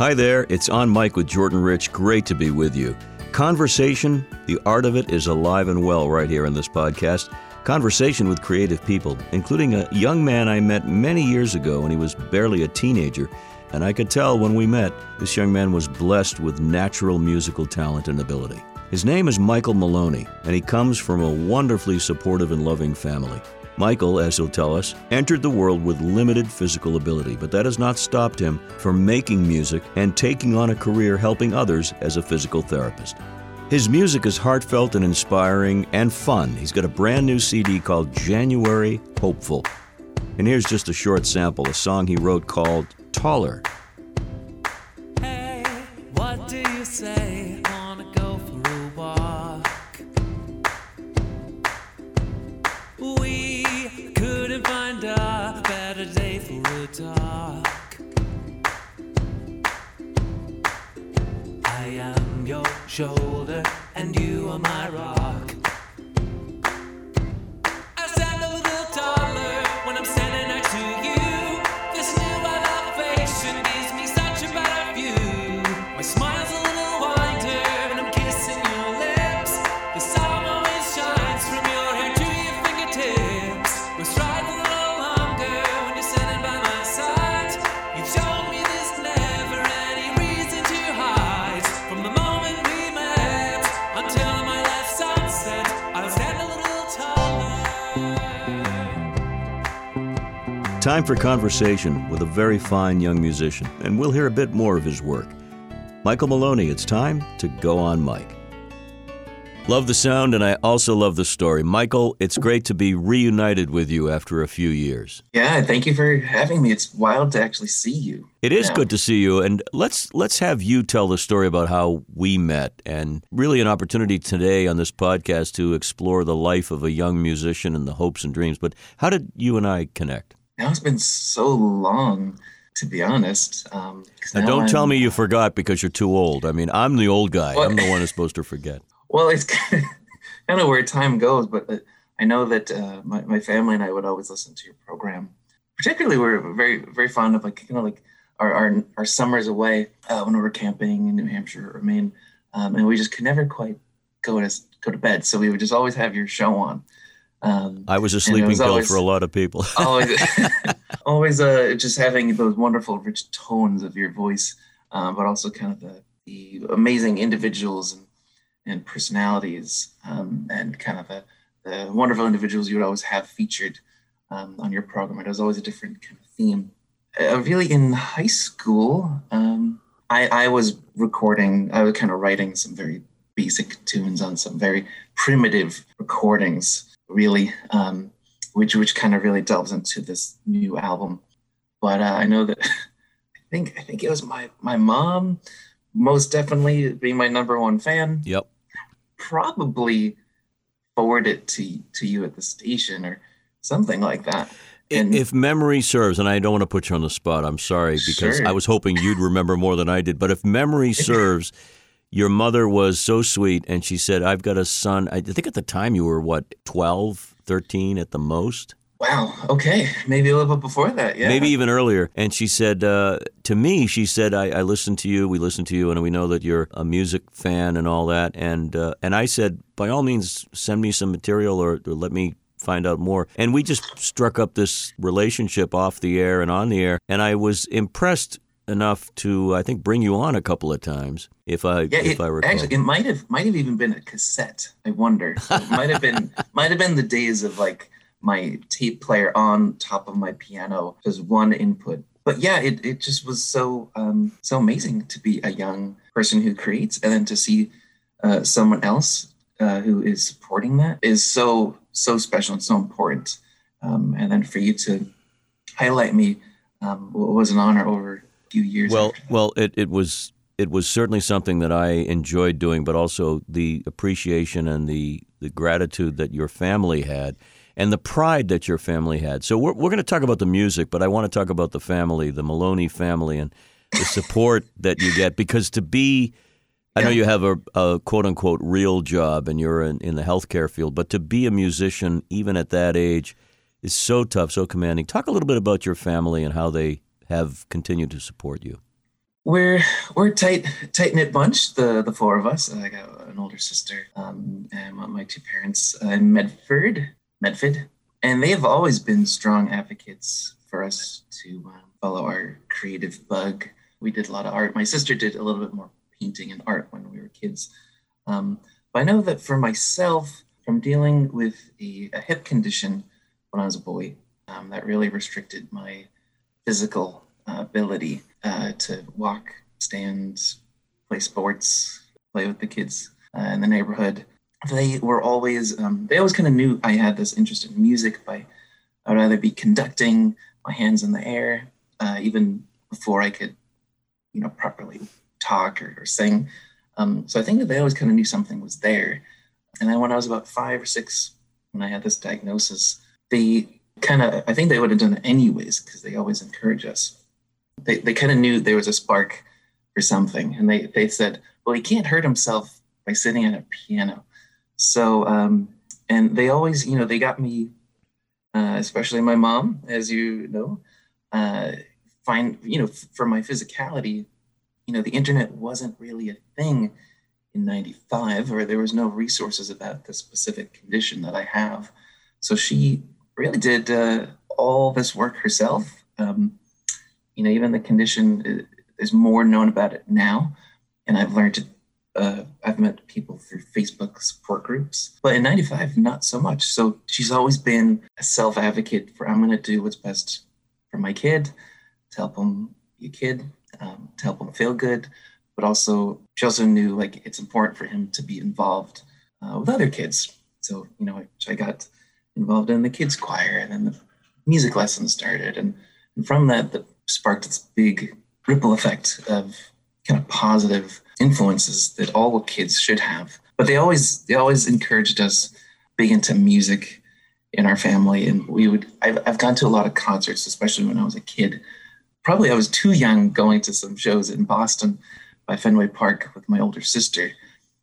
Hi there, it's On Mike with Jordan Rich. Great to be with you. Conversation, the art of it, is alive and well right here in this podcast. Conversation with creative people, including a young man I met many years ago when he was barely a teenager. And I could tell when we met, this young man was blessed with natural musical talent and ability. His name is Michael Maloney, and he comes from a wonderfully supportive and loving family. Michael, as he'll tell us, entered the world with limited physical ability, but that has not stopped him from making music and taking on a career helping others as a physical therapist. His music is heartfelt and inspiring and fun. He's got a brand new CD called January Hopeful. And here's just a short sample, a song he wrote called Taller. Hey, shoulder, and you are my rock. Time for conversation with a very fine young musician, and we'll hear a bit more of his work. Michael Maloney, it's time to go on Mike. Love the sound, and I also love the story. Michael, it's great to be reunited with you after a few years. Yeah, thank you for having me. It's wild to actually see you. It is good to see you, and let's let's have you tell the story about how we met, and really an opportunity today on this podcast to explore the life of a young musician and the hopes and dreams. But how did you and I connect? Now it's been so long, to be honest. Um, Now, now don't tell I'm- me you forgot because you're too old. I mean, I'm the old guy. What? I'm the one who's supposed to forget. Well, it's kind of where time goes, but uh, I know that uh, my, my family and I would always listen to your program. Particularly, we're very very fond of like you know like our our, our summers away uh, when we were camping in New Hampshire or Maine, um, and we just could never quite go to go to bed. So we would just always have your show on. Um, I was a sleeping was pill always- for a lot of people. always always uh just having those wonderful rich tones of your voice um, but also kind of the, the amazing individuals and, and personalities um, and kind of the, the wonderful individuals you would always have featured um, on your program. It was always a different kind of theme. Uh, really in high school um, I, I was recording i was kind of writing some very basic tunes on some very primitive recordings really um, which which kind of really delves into this new album. But uh, I know that I think I think it was my my mom, most definitely being my number one fan, yep. probably forward it to to you at the station or something like that. And if memory serves, and I don't want to put you on the spot, I'm sorry because Sure. I was hoping you'd remember more than I did. But if memory serves, your mother was so sweet, and she said, "I've got a son." I think at the time you were what 12, 13 at the most. wow, okay, maybe a little bit before that, yeah. maybe even earlier. And she said uh, to me, she said, I, "I listened to you. We listened to you, and we know that you're a music fan and all that." And uh, and I said, by all means, send me some material or, or let me find out more. And we just struck up this relationship off the air and on the air. And I was impressed enough to, I think, bring you on a couple of times, if I Yeah, if it, I recall. actually, it might have might have even been a cassette. I wonder. It might have been might have been the days of like my tape player on top of my piano, just one input. But yeah, it, it just was so um, so amazing to be a young person who creates, and then to see uh, someone else uh, who is supporting that is so so special and so important. Um, and then for you to highlight me um, was an honor over few years. Well, after well, it, it was it was certainly something that I enjoyed doing, but also the appreciation and the the gratitude that your family had, and the pride that your family had. So we're we're going to talk about the music, but I want to talk about the family, the Maloney family, and the support that you get because to be. I know you have a, a quote unquote real job and you're in, in the healthcare field, but to be a musician, even at that age, is so tough, so commanding. Talk a little bit about your family and how they have continued to support you. We're we're a tight tight knit bunch. The the four of us. I got an older sister, um, and my, two parents uh, in Medford, Medford, and they've always been strong advocates for us to um, follow our creative bug. We did a lot of art. My sister did a little bit more painting and art when we were kids. Um, but I know that for myself, from dealing with a, a hip condition when I was a boy, um, that really restricted my physical uh, ability uh, to walk, stand, play sports, play with the kids uh, in the neighborhood. They were always, um, they always kind of knew I had this interest in music by, I would either be conducting my hands in the air, even before I could, you know, properly talk or, or sing. Um, so I think that they always kind of knew something was there. And then when I was about five or six, when I had this diagnosis, they kind of, I think they would have done it anyways because they always encourage us. They, they kind of knew there was a spark for something. And they, they said, well, he can't hurt himself by sitting at a piano. So, um, and they always, you know, they got me, uh, especially my mom, as you know, uh, find, you know, f- for my physicality, you know, the internet wasn't really a thing in 95 or there was no resources about the specific condition that I have. So she really did uh, all this work herself. Um, you know, even the condition is, more known about it now. And I've learned to, uh, I've met people through Facebook support groups, but in 95, not so much. So she's always been a self advocate for I'm going to do what's best for my kid to help him be a kid, um, to help him feel good. But also, she also knew like it's important for him to be involved uh, with other kids. So, you know, I got involved in the kids' choir and then the music lessons started. And, and from that, that sparked this big ripple effect of kind of positive influences that all kids should have. But they always they always encouraged us big into music in our family, and we would. I've I've gone to a lot of concerts, especially when I was a kid. Probably I was too young going to some shows in Boston by Fenway Park with my older sister.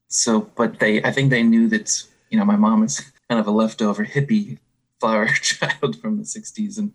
So, but they I think they knew that you know my mom is kind of a leftover hippie flower child from the '60s and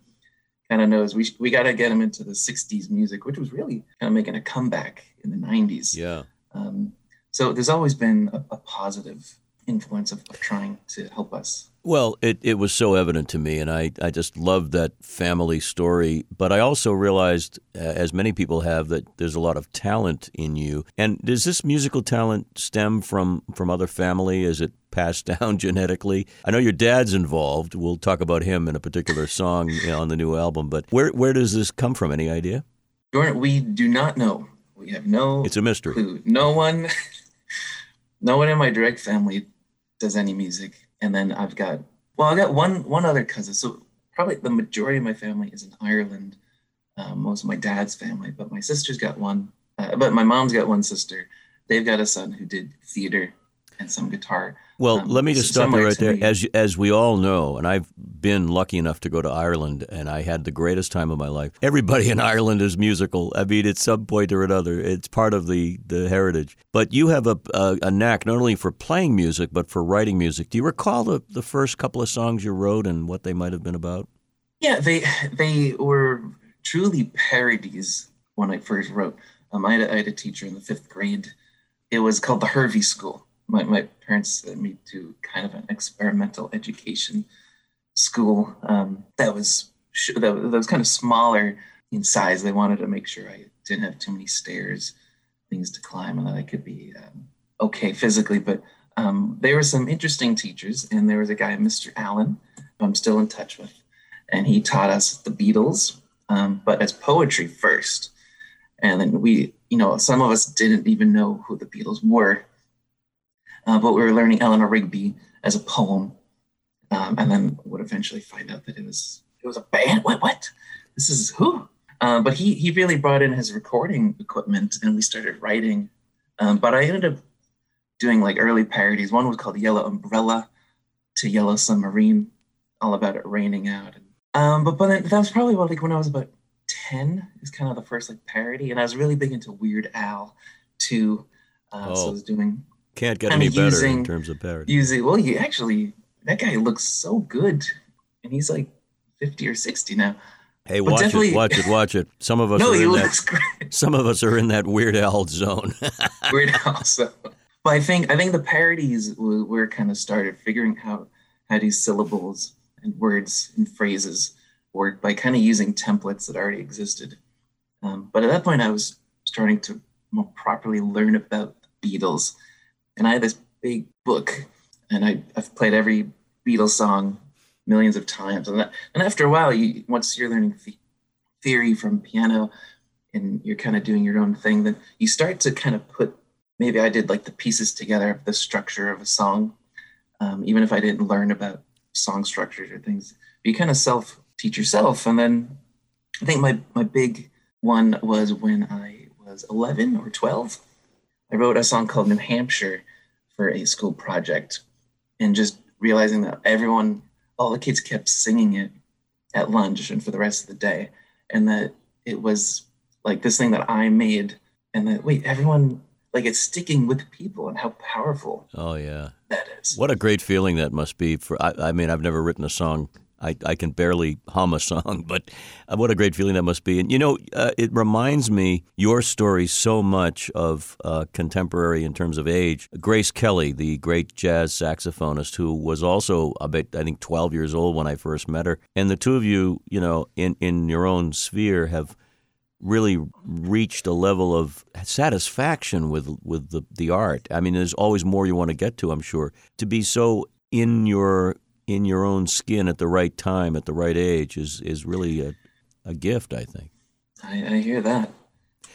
kind of knows we we got to get him into the '60s music, which was really kind of making a comeback in the '90s. Yeah. Um, so there's always been a, a positive influence of, of, trying to help us. Well, it, it was so evident to me, and I, I just loved that family story. But I also realized, as many people have, that there's a lot of talent in you. And does this musical talent stem from, from other family? Is it passed down genetically? I know your dad's involved. We'll talk about him in a particular song you know, on the new album. But where, where does this come from? Any idea? We do not know. We have no. It's a mystery. Clue. No one, no one in my direct family does any music. And then I've got, well, I got one one other cousin. So probably the majority of my family is in Ireland. Uh, most of my dad's family, but my sister's got one. Uh, but my mom's got one sister. They've got a son who did theater and some guitar. Well, um, let me just stop you right there. Me. As as we all know, and I've been lucky enough to go to Ireland, and I had the greatest time of my life. Everybody in Ireland is musical. I mean, at some point or another, it's part of the, the heritage. But you have a, a, a knack not only for playing music but for writing music. Do you recall the, the first couple of songs you wrote and what they might have been about? Yeah, they they were truly parodies when I first wrote. Um, I, had a, I had a teacher in the fifth grade. It was called the Hervey School my, my parents sent me to kind of an experimental education school um, that was that, was kind of smaller in size. They wanted to make sure I didn't have too many stairs, things to climb, and that I could be um, okay physically. But um, there were some interesting teachers, and there was a guy, Mr. Allen, who I'm still in touch with, and he taught us the Beatles, um, but as poetry first. And then we, you know, some of us didn't even know who the Beatles were uh, but we were learning Eleanor Rigby as a poem, um, and then would eventually find out that it was it was a band. What? What? This is who? Um, but he he really brought in his recording equipment, and we started writing. Um, but I ended up doing like early parodies. One was called Yellow Umbrella to Yellow Submarine, all about it raining out. Um, but but then, that was probably about, like when I was about ten. Is kind of the first like parody, and I was really big into Weird Al too. Uh, oh. So I was doing can't get any better using, in terms of parody. Using well, you actually that guy looks so good, and he's like fifty or sixty now. Hey, Well, watch it, watch it, watch it. Some of us no, are he in that. looks great. Some of us are in that Weird Al zone. Weird Al. So, but I think I think the parodies were, were kind of started figuring out how these syllables and words and phrases work by kind of using templates that already existed. Um, but at that point, I was starting to more properly learn about the Beatles, and I had this big book, and I, I've played every Beatles song millions of times, and that, and after a while, you once you're learning the theory from piano and you're kind of doing your own thing, then you start to kind of put maybe I did like the pieces together of the structure of a song, um, even if I didn't learn about song structures or things. You kind of self teach yourself. And then I think my, my big one was when I was 11 or 12. I wrote a song called New Hampshire for a school project and just realizing that everyone, all the kids kept singing it at lunch and for the rest of the day. And that it was like this thing that I made and that, wait, everyone, like it's sticking with people and how powerful oh yeah. that is. What a great feeling that must be for. I, I mean, I've never written a song. I, I can barely hum a song, but uh, what a great feeling that must be. And you know, uh, it reminds me your story so much of uh, contemporary in terms of age. Grace Kelly, the great jazz saxophonist, who was also about I think 12 years old when I first met her, and the two of you, you know, in in your own sphere have really reached a level of satisfaction with with the, the art. I mean, there's always more you want to get to, I'm sure. To be so in your in your own skin at the right time, at the right age, is is really a, a gift, I think. I, I hear that.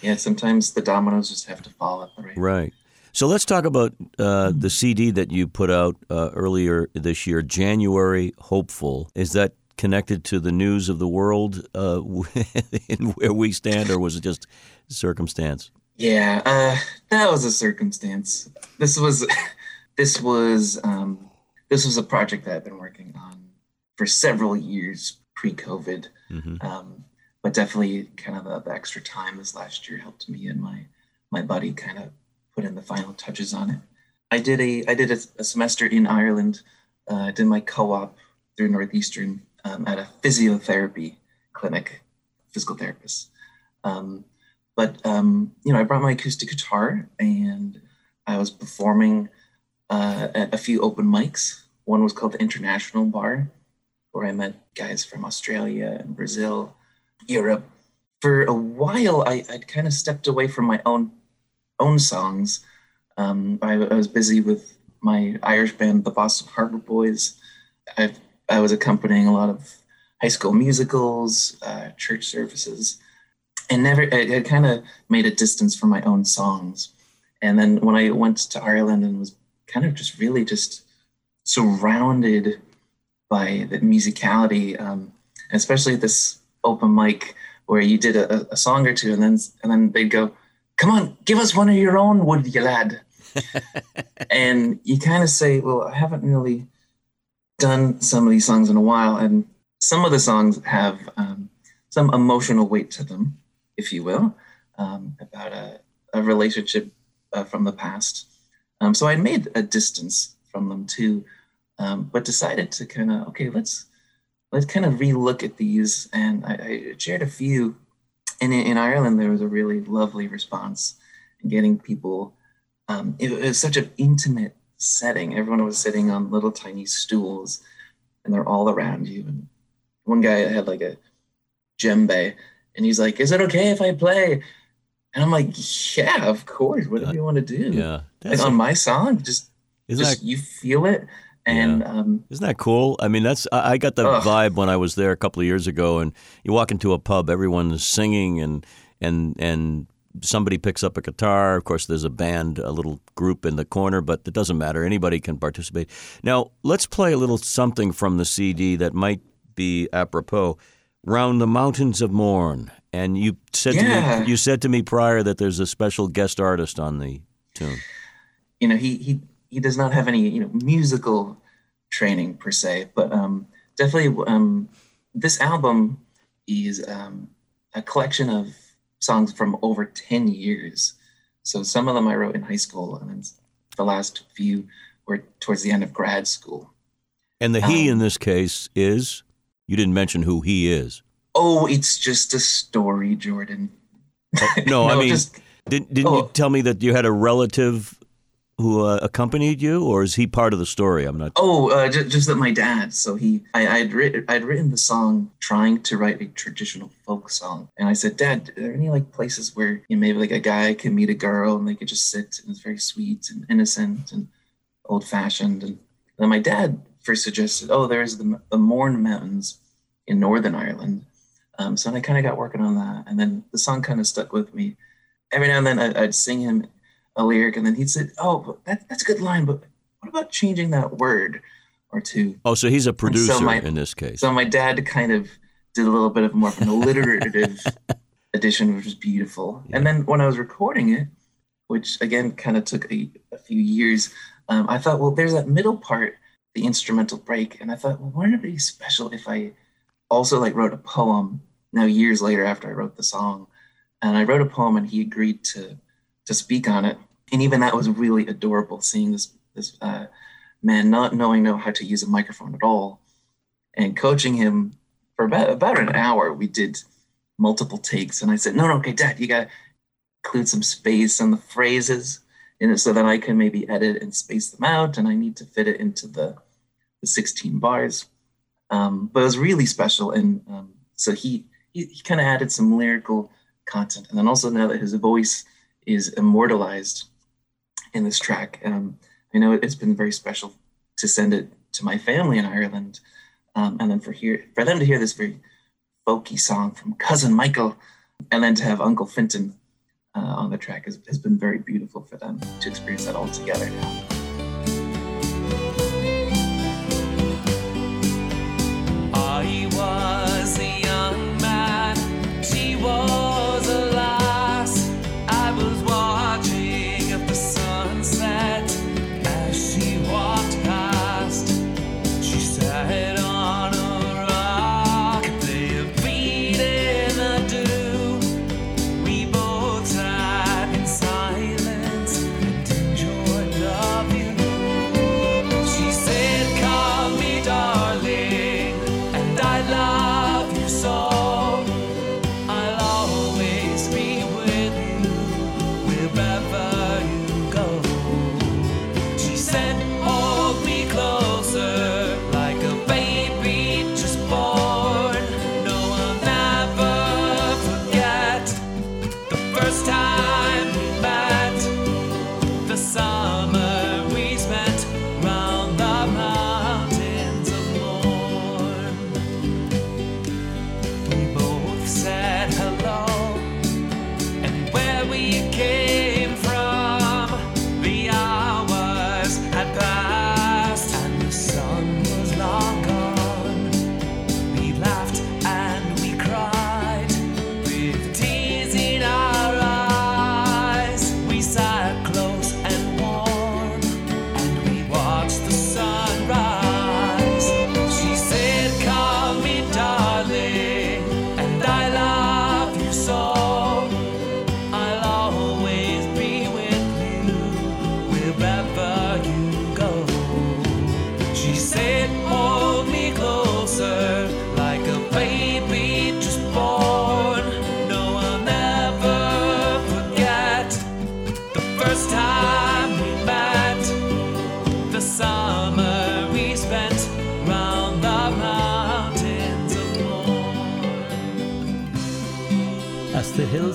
Yeah, sometimes the dominoes just have to fall at the right. Right. So let's talk about uh, the CD that you put out uh, earlier this year, January Hopeful. Is that connected to the news of the world uh, in where we stand, or was it just circumstance? Yeah, uh, that was a circumstance. This was, this was, um, this was a project that I've been working on for several years pre-COVID. hmm Um, but definitely, kind of the, the extra time this last year helped me and my my buddy kind of put in the final touches on it. I did a I did a, a semester in Ireland. Uh, I did my co-op through Northeastern um, at a physiotherapy clinic, physical therapist. Um, but um, you know, I brought my acoustic guitar and I was performing uh, a few open mics. One was called the International Bar, where I met guys from Australia and Brazil, Europe. For a while, I, I'd kind of stepped away from my own own songs. Um, I, I was busy with my Irish band, the Boston Harbor Boys. I I was accompanying a lot of high school musicals, uh, church services, and never I, I kind of made a distance from my own songs. And then when I went to Ireland and was kind of just really just surrounded by the musicality, um, especially this open mic where you did a, a song or two, and then and then they'd go, "Come on, give us one of your own, would you, lad?" and you kind of say, "Well, I haven't really done some of these songs in a while, and some of the songs have um, some emotional weight to them, if you will, um, about a, a relationship uh, from the past." Um, so I made a distance from them too, um, but decided to kind of okay, let's let's kind of relook at these. And I, I shared a few, and in, in Ireland there was a really lovely response, getting people. Um, it, it was such an intimate setting. Everyone was sitting on little tiny stools, and they're all around you. And one guy had like a djembe, and he's like, "Is it okay if I play?" And I'm like, "Yeah, of course. Whatever you want to do." Yeah. Like That's on my song, just just that you feel it, and um, Isn't that cool? I mean, that's I I got the Ugh. vibe when I was there a couple of years ago, and you walk into a pub, everyone's singing, and and and somebody picks up a guitar. Of course, there's a band, a little group in the corner, but it doesn't matter. Anybody can participate. Now, let's play a little something from the CD that might be apropos. Round the Mountains of Mourne, and you said to me, you said to me prior that there's a special guest artist on the tune. you know he he he does not have any you know musical training per se but um definitely um this album is um a collection of songs from over 10 years. So some of them i wrote in high school and then the last few were towards the end of grad school. And the he Um, in this case is you didn't mention who he is. Oh, it's just a story, Jordan. No, I mean, just didn't, didn't oh. you tell me that you had a relative who uh, accompanied you, or is he part of the story? I'm not. oh, uh, just, just that my dad. So he, I, I'd written, I'd written the song trying to write a traditional folk song, and I said, Dad, are there any like places where you know, maybe like a guy can meet a girl and they could just sit and it's very sweet and innocent and old fashioned. And then my dad first suggested, oh, there's the the Mourne Mountains in Northern Ireland. Um, so I kind of got working on that, and then the song kind of stuck with me. Every now and then I'd, I'd sing him a lyric, and then he'd say, "Oh, but that, that's a good line, but what about changing that word or two? Oh, so he's a producer my- in this case. So my dad kind of did a little bit of more of an alliterative addition, which was beautiful. And then when I was recording it, which again kind of took a, a few years, um, I thought, well, there's that middle part, the instrumental break, and I thought, well, wouldn't it be special if I also like wrote a poem? Now years later, after I wrote the song, and I wrote a poem, and he agreed to to speak on it, and even that was really adorable, seeing this this uh, man not knowing know how to use a microphone at all, and coaching him for about about an hour. We did multiple takes, and I said, "No, no, okay, Dad, you got to include some space on the phrases in it so that I can maybe edit and space them out, and I need to fit it into the the 16 bars." Um, but it was really special, and um, so he he, he kind of added some lyrical content, and then also now that his voice is immortalized in this track, um, I know it's been very special to send it to my family in Ireland, um, and then for here for them to hear this very folky song from cousin Michael, and then to have Uncle Finton uh, on the track has, has been very beautiful for them to experience that all together now.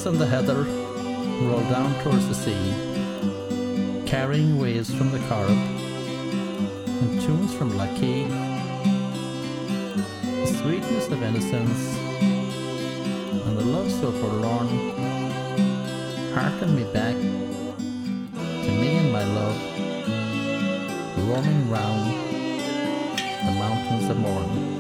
The and the heather roll down towards the sea, carrying waves from the Carib and tunes from Lakey, the sweetness of innocence and the love so forlorn, hearken me back to me and my love, roaming round the mountains of Mourne.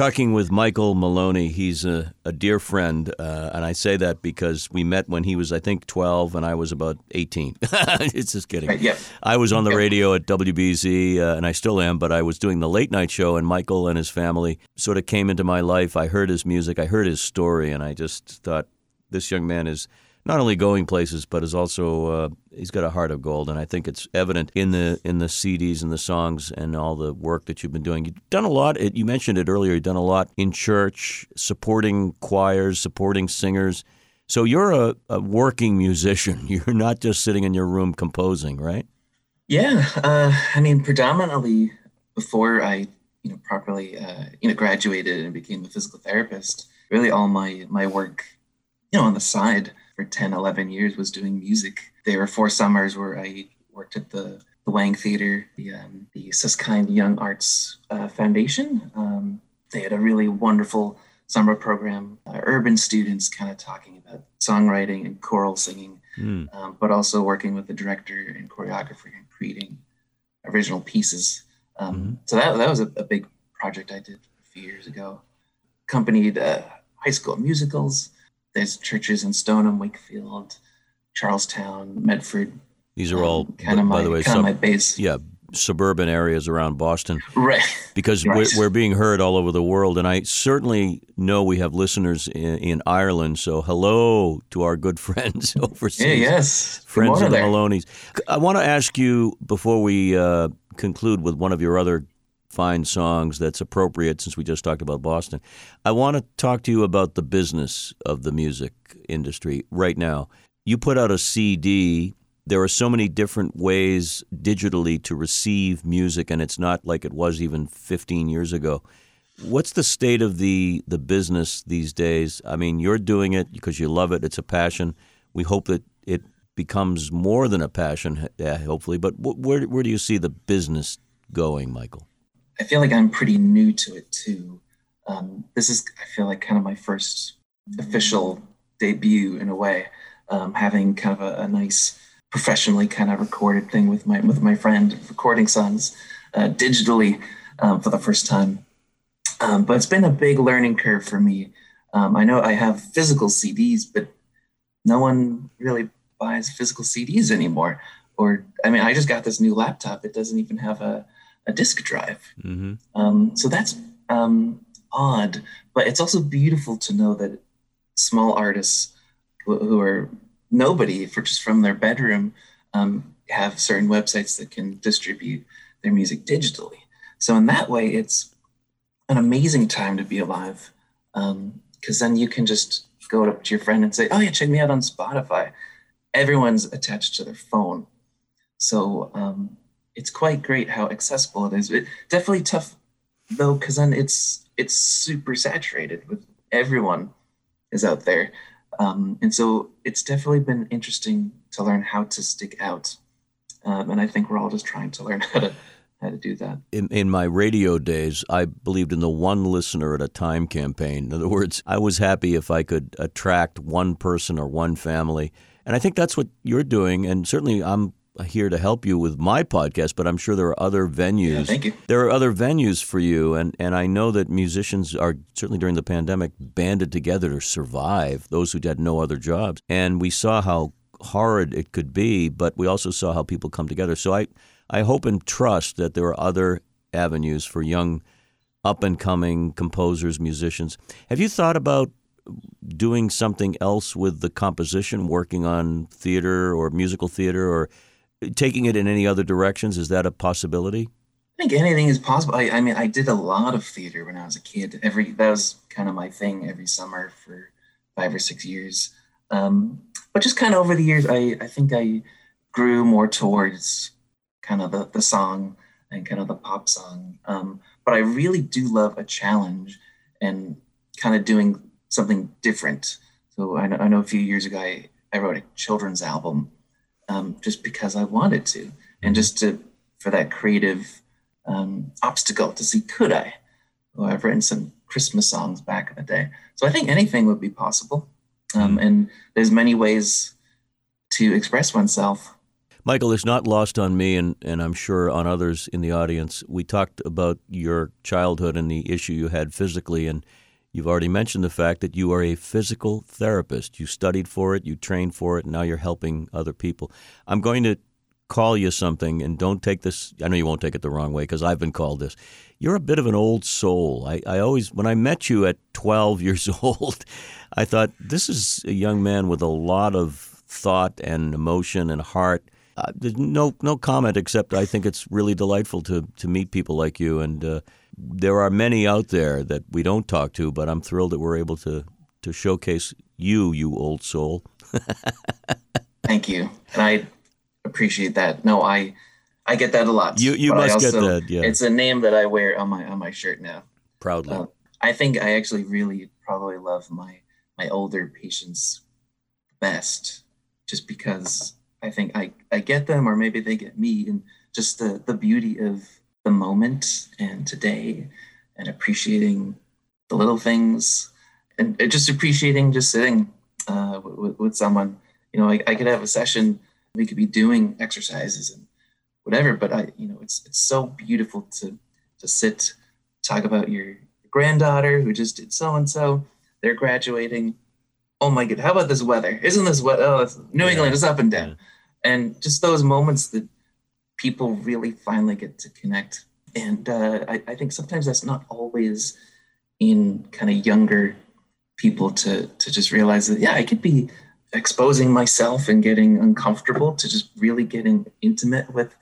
Talking with Michael Maloney, he's a, a dear friend, uh, and I say that because we met when he was, I think, 12 and I was about 18. it's just kidding. Right, yep. I was on the radio at WBZ, uh, and I still am, but I was doing the late night show, and Michael and his family sort of came into my life. I heard his music, I heard his story, and I just thought this young man is not only going places, but is also uh, he's got a heart of gold, and I think it's evident in the in the CDs and the songs and all the work that you've been doing. You've done a lot. You mentioned it earlier. You've done a lot in church, supporting choirs, supporting singers. So you're a, a working musician. You're not just sitting in your room composing, right? Yeah, uh, I mean, predominantly before I, you know, properly, uh, you know, graduated and became a physical therapist, really all my my work, you know, on the side for 10, 11 years was doing music. There were four summers where I worked at the the Wang Theater, the um, the Suskind Young Arts uh, Foundation. Um, they had a really wonderful summer program. Uh, urban students kind of talking about songwriting and choral singing Hmm. um, but also working with the director and choreographer and creating original pieces. Um, So that, that was a, a big project I did a few years ago. Accompanied uh, high school musicals. There's churches in Stoneham, Wakefield, Charlestown, Medford. These are all, kind of by my the way, kind of my base. yeah, suburban areas around Boston. Right. because Right. we're, we're being heard all over the world. And I certainly know we have listeners in, in Ireland. So hello to our good friends overseas. Yeah. Yes. Friends of the. Maloney's. I want to ask you before we uh, conclude with one of your other fine songs that's appropriate since we just talked about Boston. I want to talk to you about the business of the music industry right now. You put out a CD. There are so many different ways digitally to receive music, and it's not like it was even 15 years ago. What's the state of the, the business these days? I mean, you're doing it because you love it, it's a passion. We hope that it becomes more than a passion, uh, hopefully. But wh- where, where do you see the business going, Michael? I feel like I'm pretty new to it too. Um, this is, I feel like, kind of my first official debut in a way, um, having kind of a, a nice, professionally kind of recorded thing with my with my friend, recording songs uh, digitally um, for the first time. Um, but it's been a big learning curve for me. Um, I know I have physical CDs, but no one really buys physical CDs anymore. Or, I mean, I just got this new laptop. It doesn't even have a, a disk drive. Mm-hmm. Um, so that's um, odd, but it's also beautiful to know that small artists who, who are nobody for just from their bedroom um, have certain websites that can distribute their music digitally. So in that way, it's an amazing time to be alive because then you can just go up to your friend and say, "Oh yeah, check me out on Spotify." Everyone's attached to their phone, so um, it's quite great how accessible it is. It definitely tough though, because then it's it's super saturated with everyone is out there, um, and so it's definitely been interesting to learn how to stick out. Um, and I think we're all just trying to learn how to how to do that. in, in my radio days, I believed in the one listener at a time campaign. In other words, I was happy if I could attract one person or one family. And I think that's what you're doing. And certainly I'm Uh, here to help you with my podcast, but I'm sure there are other venues. Yeah, thank you. There are other venues for you. And, and I know that musicians are certainly during the pandemic banded together to survive, those who had no other jobs. And we saw how horrid it could be, but we also saw how people come together. So I, I hope and trust that there are other avenues for young, up and coming composers, musicians. Have you thought about doing something else with the composition, working on theater or musical theater, or taking it in any other directions? Is that a possibility? I think anything is possible. I, I mean, I did a lot of theater when I was a kid. Every that was kind of my thing every summer for five or six years. Um, but just kind of over the years, I, I think I grew more towards kind of the, the song and kind of the pop song. Um, but I really do love a challenge and kind of doing something different. So I know, I know a few years ago, I, I wrote a children's album um, just because I wanted to, and just to for that creative um, obstacle to see could I. Well, I've written some Christmas songs back in the day, so I think anything would be possible. um, and there's many ways to express oneself. Michael, it's not lost on me, and, and I'm sure on others in the audience. We talked about your childhood and the issue you had physically, and you've already mentioned the fact that you are a physical therapist. You studied for it, you trained for it, and now you're helping other people. I'm going to call you something, and don't take this, I know you won't take it the wrong way because I've been called this. You're a bit of an old soul. I, I always, when I met you at 12 years old, I thought, this is a young man with a lot of thought and emotion and heart. Uh, no no comment except I think it's really delightful to to meet people like you, and uh, there are many out there that we don't talk to, but I'm thrilled that we're able to to showcase you, you old soul. Thank you, and I appreciate that. No, I I get that a lot. You you must get that, yeah, It's a name that I wear on my on my shirt now. proudly. Uh, I think I actually really probably love my my older patients best, just because I think I I get them, or maybe they get me, and just the the beauty of the moment and today, and appreciating the little things, and just appreciating just sitting uh, with, with someone. You know, I, I could have a session. We could be doing exercises and whatever, but I, you know, it's it's so beautiful to to sit, talk about your granddaughter who just did so and so. They're graduating. Oh my god, how about this weather? Isn't this what? Oh, New Yeah. England is up and down, Yeah. and just those moments that people really finally get to connect. And uh, I, I think sometimes that's not always in kind of younger people to to just realize that yeah, I could be exposing myself and getting uncomfortable to just really getting intimate with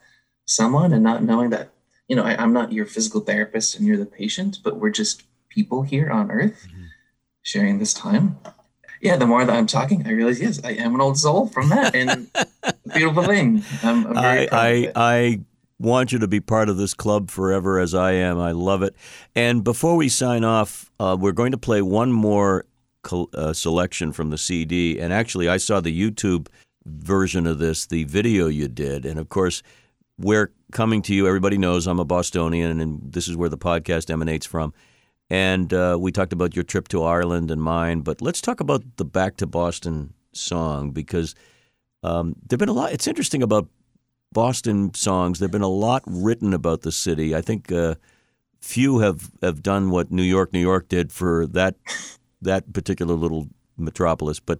someone and not knowing that you know I, i'm not your physical therapist and you're the patient but we're just people here on earth Mhm. sharing this time yeah the more that i'm talking i realize yes i am an old soul from that and beautiful thing i'm, I'm very I, I. I want you to be part of this club forever as I am. I love it. And before we sign off, uh, we're going to play one more col- uh, selection from the CD. And actually, I saw the YouTube version of this, the video you did. And of course, we're coming to you. Everybody knows I'm a Bostonian, and this is where the podcast emanates from. And uh, we talked about your trip to Ireland and mine, but let's talk about the Back to Boston song because um, there've been a lot. It's interesting about Boston songs. There've been a lot written about the city. I think uh, few have, have done what New York, New York did for that that particular little metropolis. But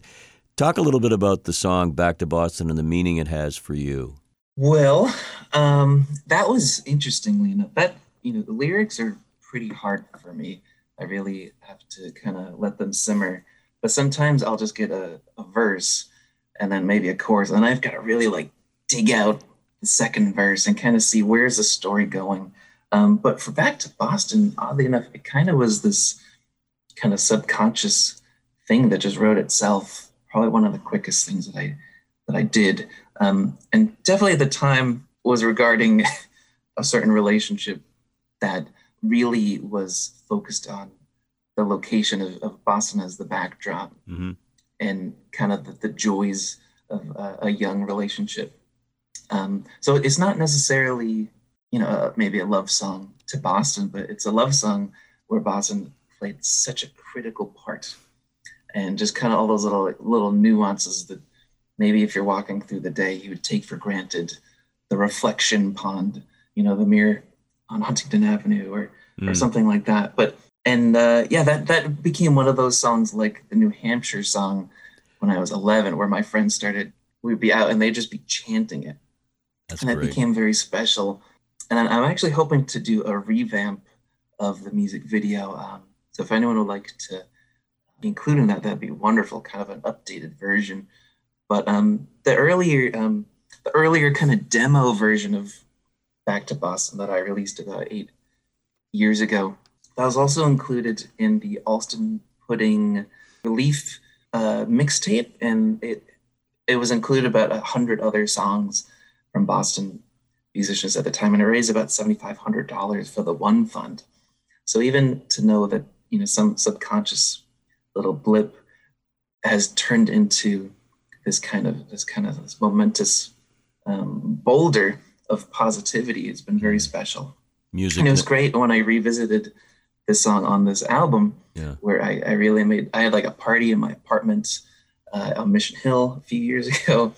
talk a little bit about the song "Back to Boston" and the meaning it has for you. Well, um, that was interestingly enough. That you know, the lyrics are pretty hard for me. I really have to kind of let them simmer. But sometimes I'll just get a, a verse and then maybe a chorus, and I've got to really like dig out the second verse and kind of see where's the story going. Um, but for Back to Boston, oddly enough, it kind of was this kind of subconscious thing that just wrote itself. Probably one of the quickest things that I that I did um, and definitely at the time was regarding a certain relationship that really was focused on the location of, of Boston as the backdrop Mm-hmm. And kind of the, the joys of uh, a young relationship. Um, so it's not necessarily, you know, uh, maybe a love song to Boston, but it's a love song where Boston played such a critical part, and just kind of all those little little nuances that maybe if you're walking through the day, you would take for granted the reflection pond, you know, the mirror on Huntington Avenue or or Mm. something like that. But and uh, yeah, that that became one of those songs like the New Hampshire song when I was 11, where my friends started. We'd be out and they'd just be chanting it, That's and that great. became very special. And I'm actually hoping to do a revamp of the music video. Um, so if anyone would like to include in that, that'd be wonderful. Kind of an updated version. But um, the earlier um, the earlier kind of demo version of Back to Boston that I released about eight years ago. That was also included in the Allston Pudding Relief uh, mixtape, and it it was included about a hundred other songs from Boston musicians at the time, and it raised about seventy five hundred dollars for the one fund. So even to know that you know some subconscious little blip has turned into this kind of this kind of this momentous um, boulder of positivity has been very special. Music. And it was great when I revisited this song on this album, Yeah. where I, I really made I had like a party in my apartment uh, on Mission Hill a few years ago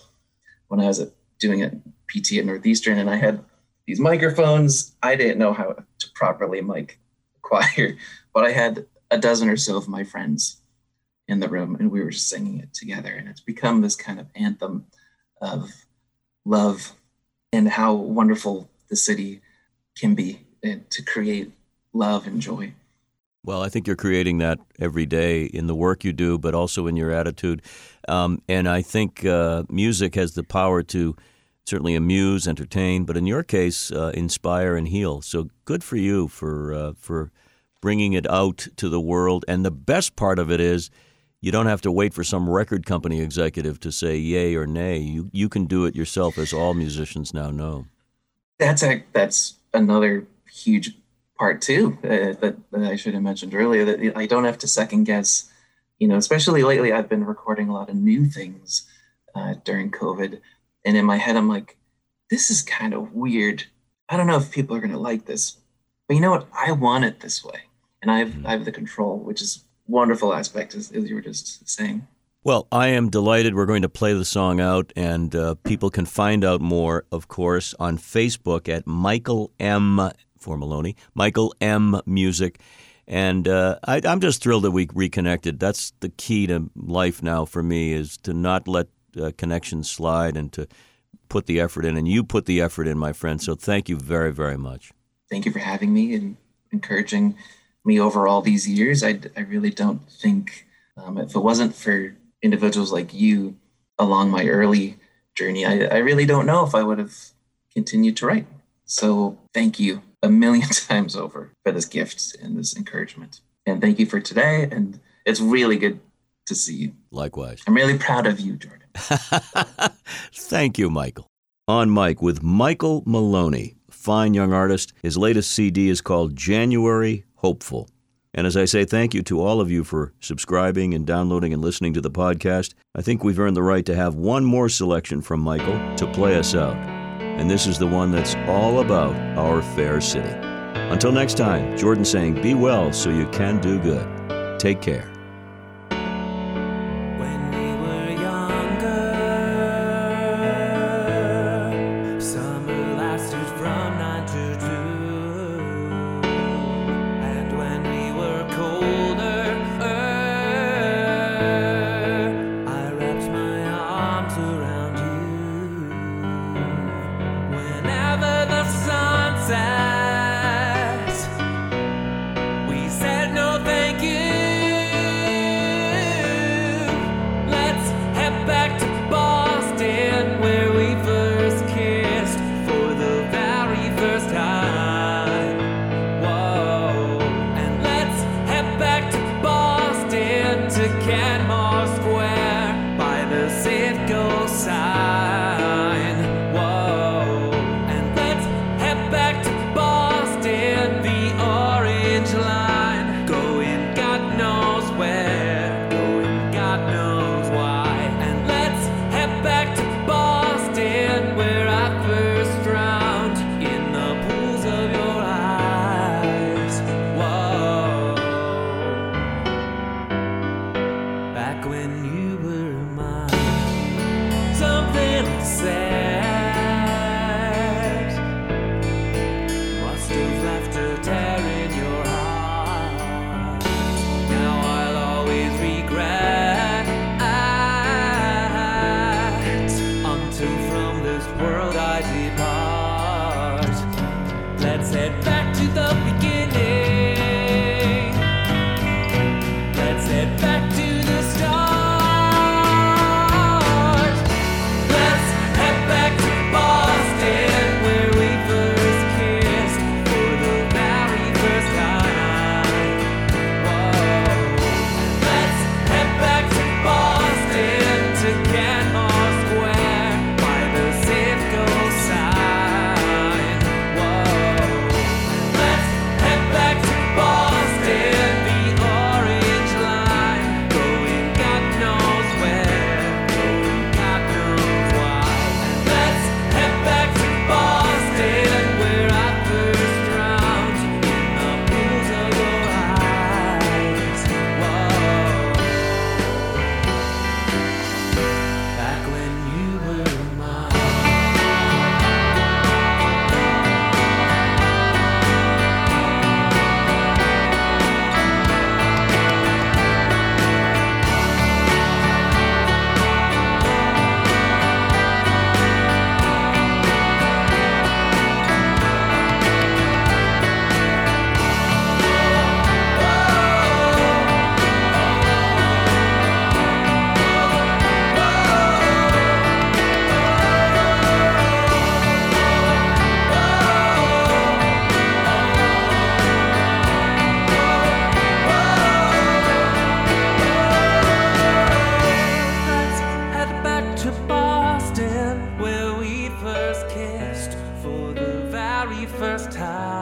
when I was at, doing a PT at Northeastern, and I had these microphones. I didn't know how to properly mic the choir, but I had a dozen or so of my friends in the room, and we were singing it together. And it's become this kind of anthem of love and how wonderful the city can be and to create love and joy. Well, I think you're creating that every day in the work you do, but also in your attitude. Um, and I think uh, music has the power to certainly amuse, entertain, but in your case, uh, inspire and heal. So good for you for uh, for bringing it out to the world. And the best part of it is, you don't have to wait for some record company executive to say yay or nay. You you can do it yourself, as all musicians now know. That's a, that's another huge part too uh, that, that I should have mentioned earlier. That I don't have to second guess. You know, especially lately, I've been recording a lot of new things uh, during COVID, and in my head, I'm like, this is kind of weird. I don't know if people are going to like this, but you know what? I want it this way, and I have I have the control, which is wonderful aspect, as, as you were just saying. Well, I am delighted. We're going to play the song out, and uh, people can find out more, of course, on Facebook at Michael M. for Maloney, Michael M. Music. And uh, I, I'm just thrilled that we reconnected. That's the key to life now for me is to not let uh, connections slide and to put the effort in. And you put the effort in, my friend. So thank you very, very much. Thank you for having me and encouraging me over all these years. I, I really don't think um, if it wasn't for individuals like you along my early journey, I, I really don't know if I would have continued to write. So thank you a million times over for this gift and this encouragement. And thank you for today. And it's really good to see you. Likewise. I'm really proud of you, Jordan. Thank you, Michael. On mic with Michael Maloney, fine young artist. His latest CD is called January Hopeful. And as I say, thank you to all of you for subscribing and downloading and listening to the podcast. I think we've earned the right to have one more selection from Michael to play us out. And this is the one that's all about our fair city. Until next time, Jordan saying, Be well so you can do good. Take care. first time.